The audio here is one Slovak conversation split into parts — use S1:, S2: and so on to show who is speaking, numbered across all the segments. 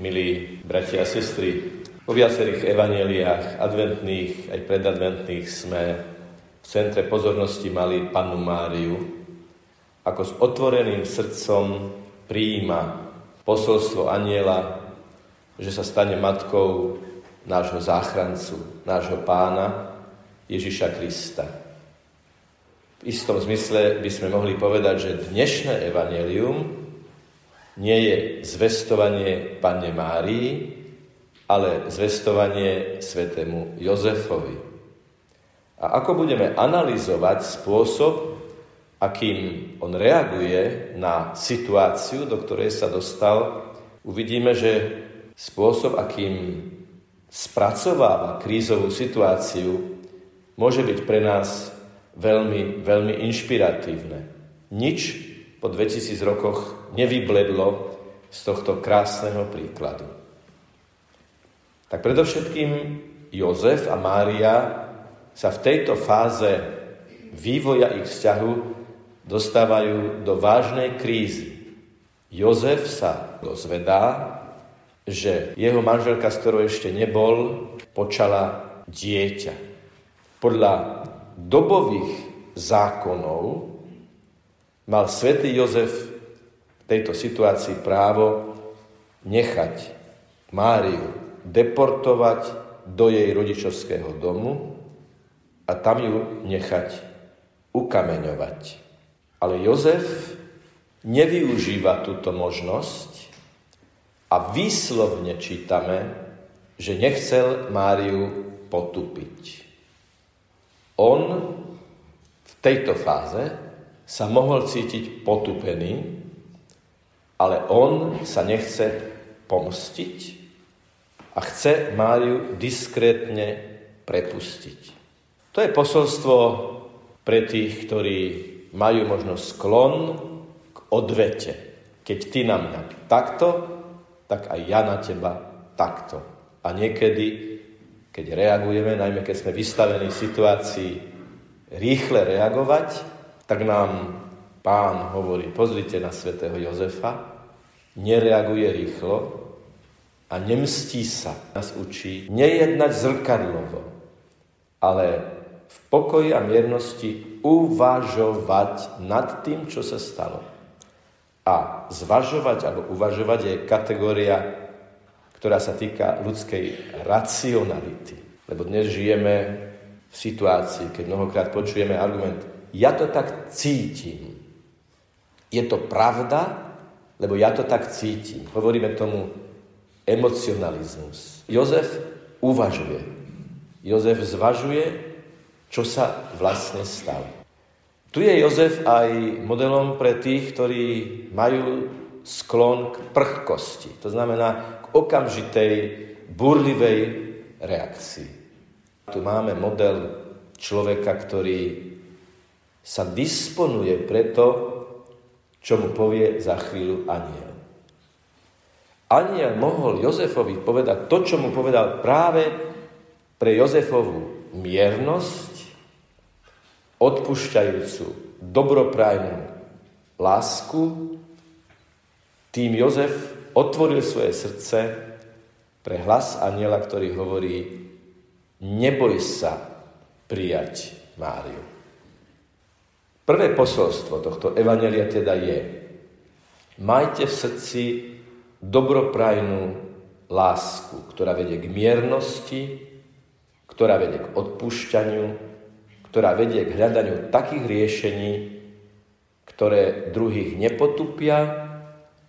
S1: milí bratia a sestry, vo viacerých evaneliách, adventných aj predadventných, sme v centre pozornosti mali Pannu Máriu, ako s otvoreným srdcom prijíma posolstvo aniela, že sa stane matkou nášho záchrancu, nášho pána Ježiša Krista. V istom zmysle by sme mohli povedať, že dnešné evanelium nie je zvestovanie Panne Márii, ale zvestovanie svetému Jozefovi. A ako budeme analyzovať spôsob, akým on reaguje na situáciu, do ktorej sa dostal, uvidíme, že spôsob, akým spracováva krízovú situáciu, môže byť pre nás veľmi, veľmi inšpiratívne. Nič po 2000 rokoch nevybledlo z tohto krásneho príkladu. Tak predovšetkým Jozef a Mária sa v tejto fáze vývoja ich vzťahu dostávajú do vážnej krízy. Jozef sa dozvedá, že jeho manželka, s ktorou ešte nebol, počala dieťa. Podľa dobových zákonov mal svätý Jozef tejto situácii právo nechať Máriu deportovať do jej rodičovského domu a tam ju nechať ukameňovať. Ale Jozef nevyužíva túto možnosť a výslovne čítame, že nechcel Máriu potupiť. On v tejto fáze sa mohol cítiť potupený, ale on sa nechce pomstiť a chce Máriu diskrétne prepustiť. To je posolstvo pre tých, ktorí majú možno sklon k odvete. Keď ty na mňa takto, tak aj ja na teba takto. A niekedy, keď reagujeme, najmä keď sme vystavení situácii rýchle reagovať, tak nám pán hovorí, pozrite na svätého Jozefa, nereaguje rýchlo a nemstí sa. Nás učí nejednať zrkadlovo, ale v pokoji a miernosti uvažovať nad tým, čo sa stalo. A zvažovať alebo uvažovať je kategória, ktorá sa týka ľudskej racionality. Lebo dnes žijeme v situácii, keď mnohokrát počujeme argument ja to tak cítim. Je to pravda, lebo ja to tak cítim. Hovoríme tomu emocionalizmus. Jozef uvažuje. Jozef zvažuje, čo sa vlastne stalo. Tu je Jozef aj modelom pre tých, ktorí majú sklon k prchkosti. To znamená k okamžitej, burlivej reakcii. Tu máme model človeka, ktorý sa disponuje preto, čo mu povie za chvíľu aniel. Aniel mohol Jozefovi povedať to, čo mu povedal práve pre Jozefovú miernosť, odpušťajúcu dobroprajnú lásku. Tým Jozef otvoril svoje srdce pre hlas aniela, ktorý hovorí, neboj sa prijať Máriu. Prvé posolstvo tohto evanelia teda je, majte v srdci dobroprajnú lásku, ktorá vedie k miernosti, ktorá vedie k odpúšťaniu, ktorá vedie k hľadaniu takých riešení, ktoré druhých nepotupia,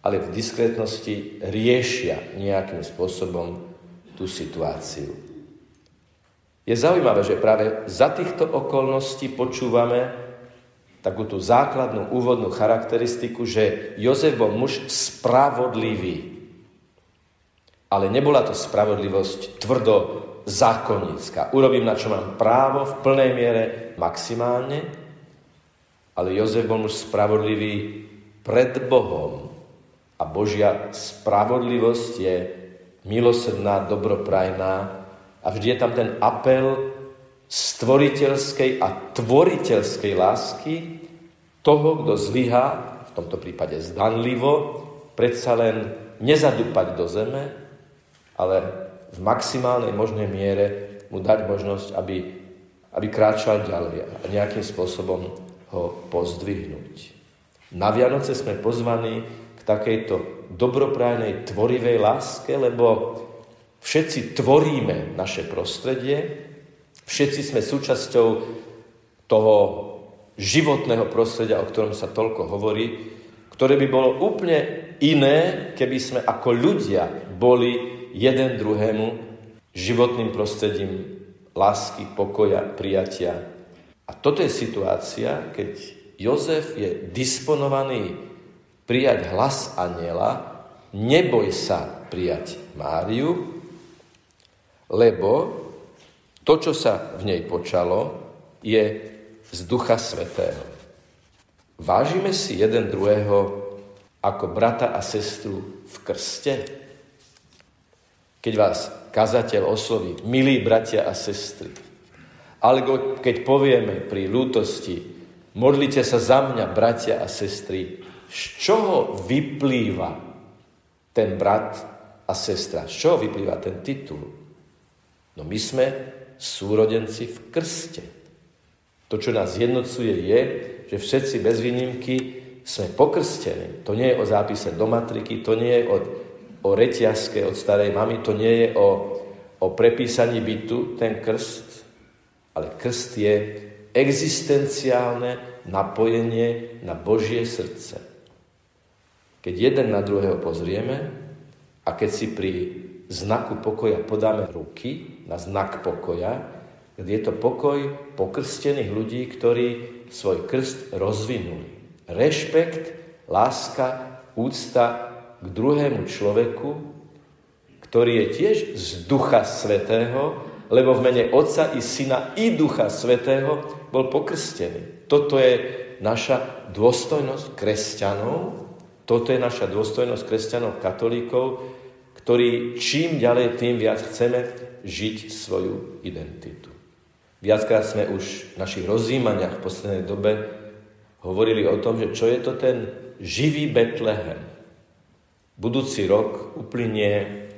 S1: ale v diskrétnosti riešia nejakým spôsobom tú situáciu. Je zaujímavé, že práve za týchto okolností počúvame takú tú základnú úvodnú charakteristiku, že Jozef bol muž spravodlivý. Ale nebola to spravodlivosť tvrdo zákonnícka. Urobím, na čo mám právo, v plnej miere, maximálne. Ale Jozef bol muž spravodlivý pred Bohom. A Božia spravodlivosť je milosrdná, dobroprajná. A vždy je tam ten apel stvoriteľskej a tvoriteľskej lásky toho, kto zlyha, v tomto prípade zdanlivo, predsa len nezadúpať do zeme, ale v maximálnej možnej miere mu dať možnosť, aby, aby kráčal ďalej a nejakým spôsobom ho pozdvihnúť. Na Vianoce sme pozvaní k takejto dobroprajnej, tvorivej láske, lebo všetci tvoríme naše prostredie, všetci sme súčasťou toho životného prostredia, o ktorom sa toľko hovorí, ktoré by bolo úplne iné, keby sme ako ľudia boli jeden druhému životným prostredím lásky, pokoja, prijatia. A toto je situácia, keď Jozef je disponovaný prijať hlas aniela, neboj sa prijať Máriu, lebo to, čo sa v nej počalo, je z Ducha Svetého. Vážime si jeden druhého ako brata a sestru v krste? Keď vás kazateľ osloví, milí bratia a sestry, alebo keď povieme pri lútosti, modlite sa za mňa, bratia a sestry, z čoho vyplýva ten brat a sestra? Z čoho vyplýva ten titul? No my sme súrodenci v krste. To, čo nás jednocuje, je, že všetci bez výnimky sme pokrstení. To nie je o zápise do matriky, to nie je o, o reťazke od starej mamy, to nie je o, o prepísaní bytu, ten krst, ale krst je existenciálne napojenie na Božie srdce. Keď jeden na druhého pozrieme a keď si pri znaku pokoja podáme ruky na znak pokoja, keď je to pokoj pokrstených ľudí, ktorí svoj krst rozvinuli. Rešpekt, láska, úcta k druhému človeku, ktorý je tiež z Ducha Svetého, lebo v mene Otca i Syna i Ducha Svetého bol pokrstený. Toto je naša dôstojnosť kresťanov, toto je naša dôstojnosť kresťanov, katolíkov, ktorí čím ďalej, tým viac chceme žiť svoju identitu. Viackrát sme už v našich rozjímaniach v poslednej dobe hovorili o tom, že čo je to ten živý Betlehem. Budúci rok uplynie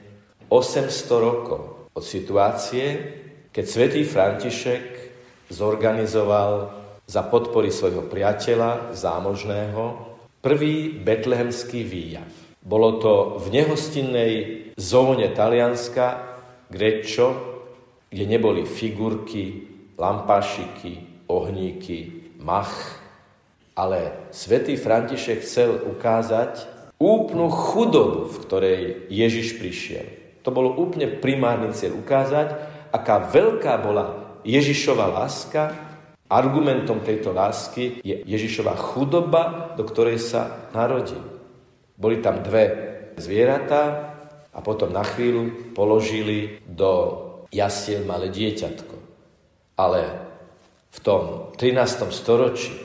S1: 800 rokov od situácie, keď svätý František zorganizoval za podpory svojho priateľa zámožného prvý betlehemský výjav. Bolo to v nehostinnej zóne Talianska, Grečo, kde neboli figurky, lampášiky, ohníky, mach, ale svätý František chcel ukázať úplnú chudobu, v ktorej Ježiš prišiel. To bolo úplne primárny cieľ ukázať, aká veľká bola Ježišova láska Argumentom tejto lásky je Ježišova chudoba, do ktorej sa narodí. Boli tam dve zvieratá a potom na chvíľu položili do jasiel malé dieťatko. Ale v tom 13. storočí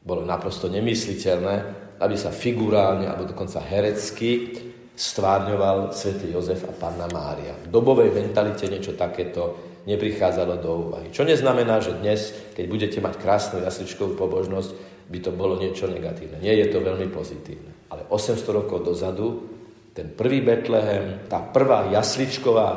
S1: bolo naprosto nemysliteľné, aby sa figurálne alebo dokonca herecky stvárňoval svätý Jozef a Panna Mária. V dobovej mentalite niečo takéto neprichádzalo do úvahy. Čo neznamená, že dnes, keď budete mať krásnu jasličkovú pobožnosť, by to bolo niečo negatívne. Nie je to veľmi pozitívne. Ale 800 rokov dozadu ten prvý Betlehem, tá prvá jasličková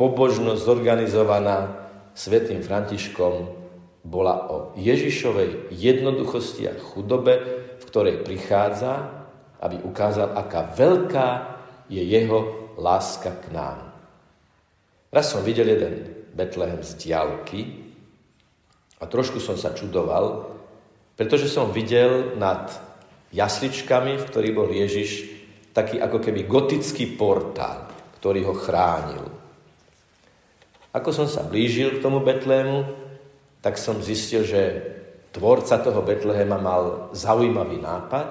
S1: pobožnosť zorganizovaná svetým Františkom bola o Ježišovej jednoduchosti a chudobe, v ktorej prichádza, aby ukázal, aká veľká je jeho láska k nám. Raz som videl jeden Betlehem z diálky a trošku som sa čudoval, pretože som videl nad jasličkami, v ktorých bol Ježiš, taký ako keby gotický portál, ktorý ho chránil. Ako som sa blížil k tomu Betlému, tak som zistil, že tvorca toho Betlehema mal zaujímavý nápad,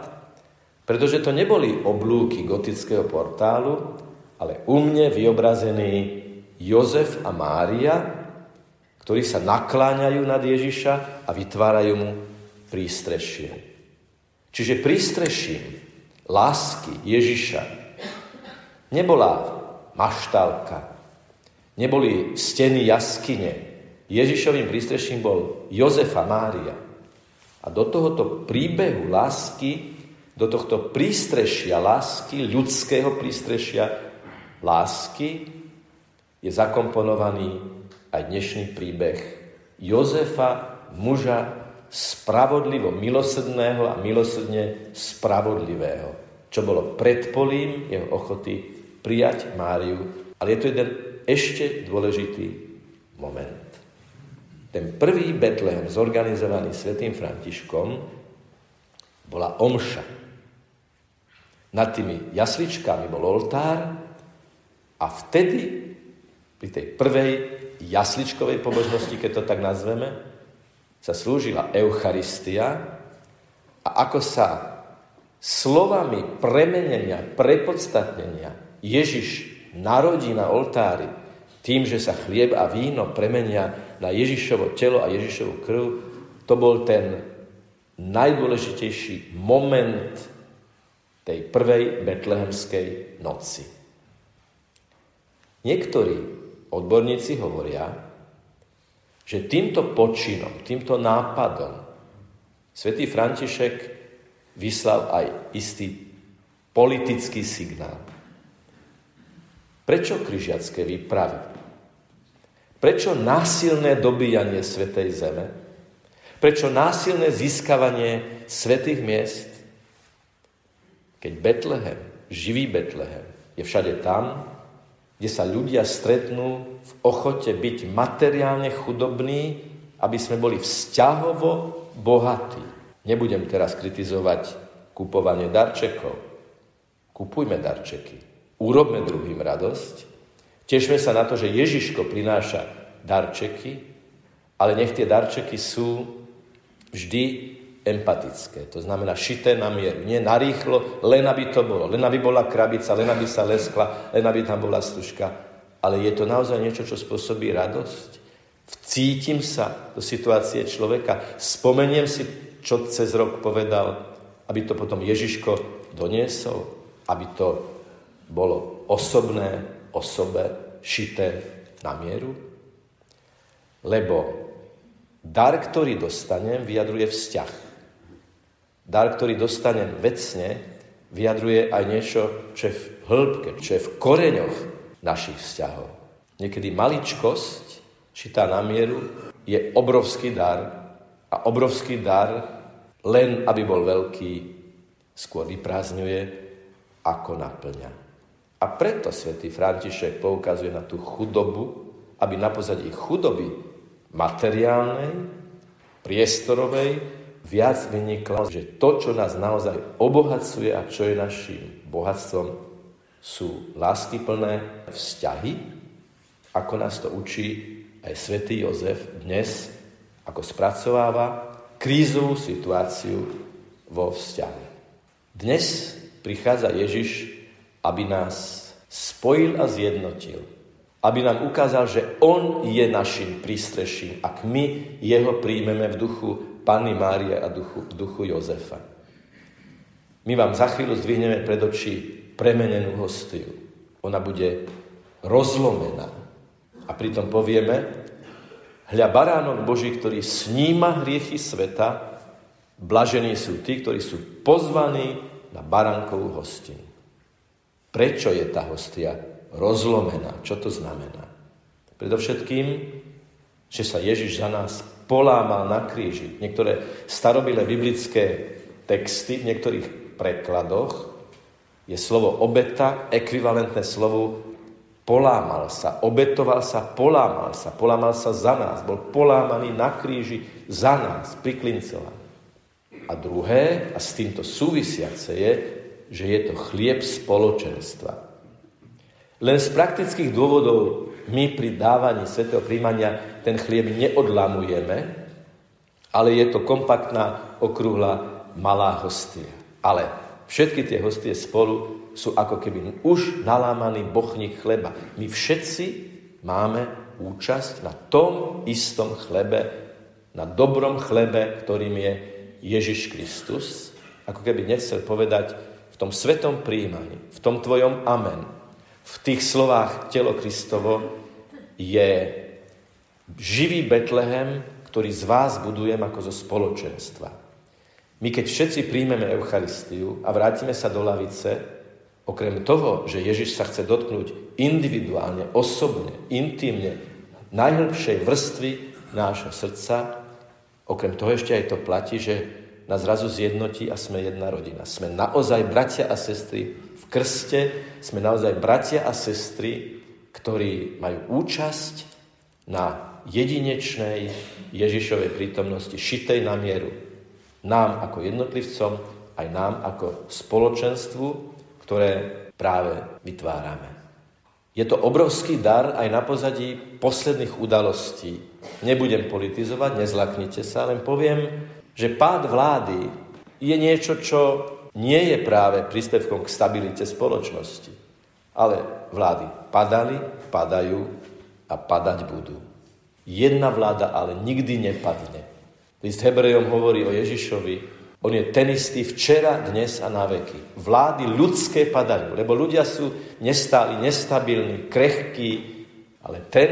S1: pretože to neboli oblúky gotického portálu, ale u mne vyobrazený Jozef a Mária, ktorí sa nakláňajú nad Ježiša a vytvárajú mu prístrešie. Čiže prístreším lásky Ježiša nebola maštálka, neboli steny jaskyne. Ježišovým prístreším bol Jozef a Mária. A do tohoto príbehu lásky do tohto prístrešia lásky, ľudského prístrešia lásky, je zakomponovaný aj dnešný príbeh Jozefa, muža spravodlivo milosrdného a milosrdne spravodlivého, čo bolo predpolím jeho ochoty prijať Máriu. Ale je to jeden ešte dôležitý moment. Ten prvý Betlehem zorganizovaný svätým Františkom bola omša. Nad tými jasličkami bol oltár a vtedy pri tej prvej jasličkovej pobožnosti, keď to tak nazveme, sa slúžila Eucharistia a ako sa slovami premenenia, prepodstatnenia Ježiš narodí na oltári tým, že sa chlieb a víno premenia na Ježišovo telo a Ježišovu krv, to bol ten najdôležitejší moment tej prvej betlehemskej noci. Niektorí odborníci hovoria, že týmto počinom, týmto nápadom svätý František vyslal aj istý politický signál. Prečo križiacké výpravy? Prečo násilné dobíjanie Svetej Zeme? Prečo násilné získavanie svetých miest? Keď Betlehem, živý Betlehem, je všade tam, kde sa ľudia stretnú v ochote byť materiálne chudobní, aby sme boli vzťahovo bohatí. Nebudem teraz kritizovať kupovanie darčekov. Kupujme darčeky. Urobme druhým radosť, Tešme sa na to, že Ježiško prináša darčeky, ale nech tie darčeky sú vždy empatické. To znamená šité na mieru. Nie narýchlo, len aby to bolo. Len aby bola krabica, len aby sa leskla, len aby tam bola stužka. Ale je to naozaj niečo, čo spôsobí radosť. Vcítim sa do situácie človeka. Spomeniem si, čo cez rok povedal, aby to potom Ježiško doniesol. Aby to bolo osobné, osobe šité na mieru? Lebo dar, ktorý dostanem, vyjadruje vzťah. Dar, ktorý dostanem vecne, vyjadruje aj niečo, čo je v hĺbke, čo je v koreňoch našich vzťahov. Niekedy maličkosť, šitá na mieru, je obrovský dar a obrovský dar, len aby bol veľký, skôr vyprázdňuje, ako naplňa. A preto svätý František poukazuje na tú chudobu, aby na pozadí chudoby materiálnej, priestorovej, viac vyniklo, že to, čo nás naozaj obohacuje a čo je našim bohatstvom, sú láskyplné vzťahy, ako nás to učí aj svätý Jozef dnes, ako spracováva krízovú situáciu vo vzťahu. Dnes prichádza Ježiš aby nás spojil a zjednotil. Aby nám ukázal, že On je našim prístreším, ak my Jeho príjmeme v duchu Panny Márie a duchu, duchu Jozefa. My vám za chvíľu zdvihneme pred oči premenenú hostiu. Ona bude rozlomená. A pritom povieme, hľa baránok Boží, ktorý sníma hriechy sveta, blažení sú tí, ktorí sú pozvaní na baránkovú hostinu. Prečo je tá hostia rozlomená? Čo to znamená? Predovšetkým, že sa Ježiš za nás polámal na kríži. Niektoré starobilé biblické texty v niektorých prekladoch je slovo obeta ekvivalentné slovu polámal sa, obetoval sa, polámal sa, polámal sa za nás, bol polámaný na kríži za nás, priklincovaný. A druhé, a s týmto súvisiace je, že je to chlieb spoločenstva. Len z praktických dôvodov my pri dávaní svetého príjmania ten chlieb neodlamujeme, ale je to kompaktná, okrúhla, malá hostia. Ale všetky tie hostie spolu sú ako keby už nalámaný bochník chleba. My všetci máme účasť na tom istom chlebe, na dobrom chlebe, ktorým je Ježiš Kristus. Ako keby nechcel povedať, tom svetom príjmaní, v tom tvojom amen, v tých slovách telo Kristovo je živý Betlehem, ktorý z vás budujem ako zo spoločenstva. My keď všetci príjmeme Eucharistiu a vrátime sa do lavice, okrem toho, že Ježiš sa chce dotknúť individuálne, osobne, intimne, najhlbšej vrstvy nášho srdca, okrem toho ešte aj to platí, že nás zrazu zjednotí a sme jedna rodina. Sme naozaj bratia a sestry v krste, sme naozaj bratia a sestry, ktorí majú účasť na jedinečnej Ježišovej prítomnosti, šitej na mieru nám ako jednotlivcom, aj nám ako spoločenstvu, ktoré práve vytvárame. Je to obrovský dar aj na pozadí posledných udalostí. Nebudem politizovať, nezlaknite sa, len poviem, že pád vlády je niečo, čo nie je práve príspevkom k stabilite spoločnosti. Ale vlády padali, padajú a padať budú. Jedna vláda ale nikdy nepadne. List Hebrejom hovorí o Ježišovi, on je ten istý včera, dnes a na veky. Vlády ľudské padajú, lebo ľudia sú nestáli, nestabilní, krehkí, ale ten,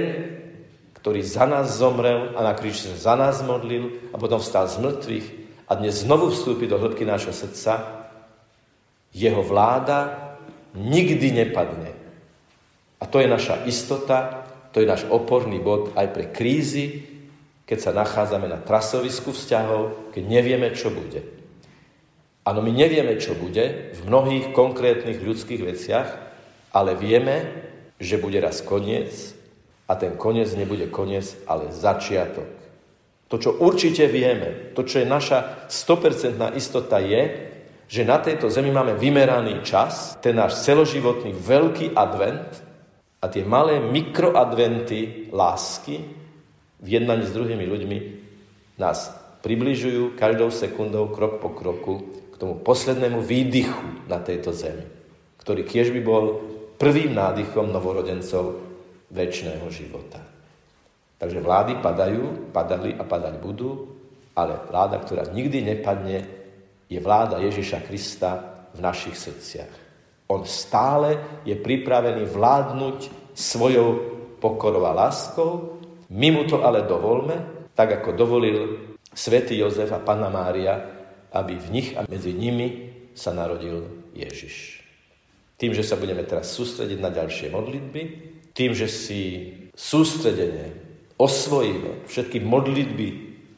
S1: ktorý za nás zomrel a na kríži za nás modlil a potom vstal z mŕtvych a dnes znovu vstúpi do hĺbky nášho srdca, jeho vláda nikdy nepadne. A to je naša istota, to je náš oporný bod aj pre krízy, keď sa nachádzame na trasovisku vzťahov, keď nevieme, čo bude. Áno, my nevieme, čo bude v mnohých konkrétnych ľudských veciach, ale vieme, že bude raz koniec a ten koniec nebude koniec, ale začiatok. To, čo určite vieme, to, čo je naša 100% istota je, že na tejto zemi máme vymeraný čas, ten náš celoživotný veľký advent a tie malé mikroadventy lásky, v jednaní s druhými ľuďmi nás približujú každou sekundou, krok po kroku k tomu poslednému výdychu na tejto zemi, ktorý tiež by bol prvým nádychom novorodencov väčšného života. Takže vlády padajú, padali a padať budú, ale vláda, ktorá nikdy nepadne, je vláda Ježiša Krista v našich srdciach. On stále je pripravený vládnuť svojou pokorou a láskou my mu to ale dovolme, tak ako dovolil svätý Jozef a Panna Mária, aby v nich a medzi nimi sa narodil Ježiš. Tým, že sa budeme teraz sústrediť na ďalšie modlitby, tým, že si sústredene osvojíme všetky modlitby,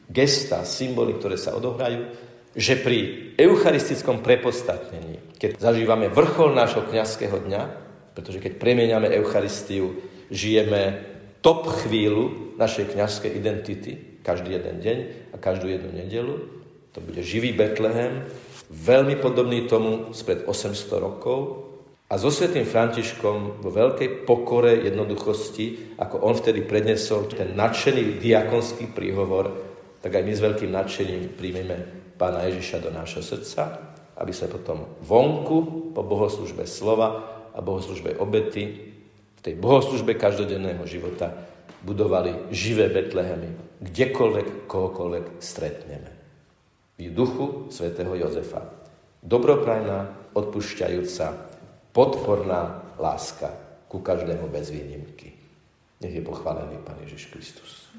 S1: gesta, symboly, ktoré sa odohrajú, že pri eucharistickom prepodstatnení, keď zažívame vrchol nášho kniazského dňa, pretože keď premieňame Eucharistiu, žijeme top chvíľu našej kniazskej identity, každý jeden deň a každú jednu nedelu. To bude živý Betlehem, veľmi podobný tomu spred 800 rokov. A so svetým Františkom vo veľkej pokore, jednoduchosti, ako on vtedy prednesol ten nadšený diakonský príhovor, tak aj my s veľkým nadšením príjmeme Pána Ježiša do nášho srdca, aby sme potom vonku po bohoslužbe slova a bohoslužbe obety tej bohoslužbe každodenného života budovali živé Betlehemy, kdekoľvek, kohokoľvek stretneme. V duchu svätého Jozefa. Dobroprajná, odpušťajúca, podporná láska ku každému bez výnimky. Nech je pochválený Pán Ježiš Kristus.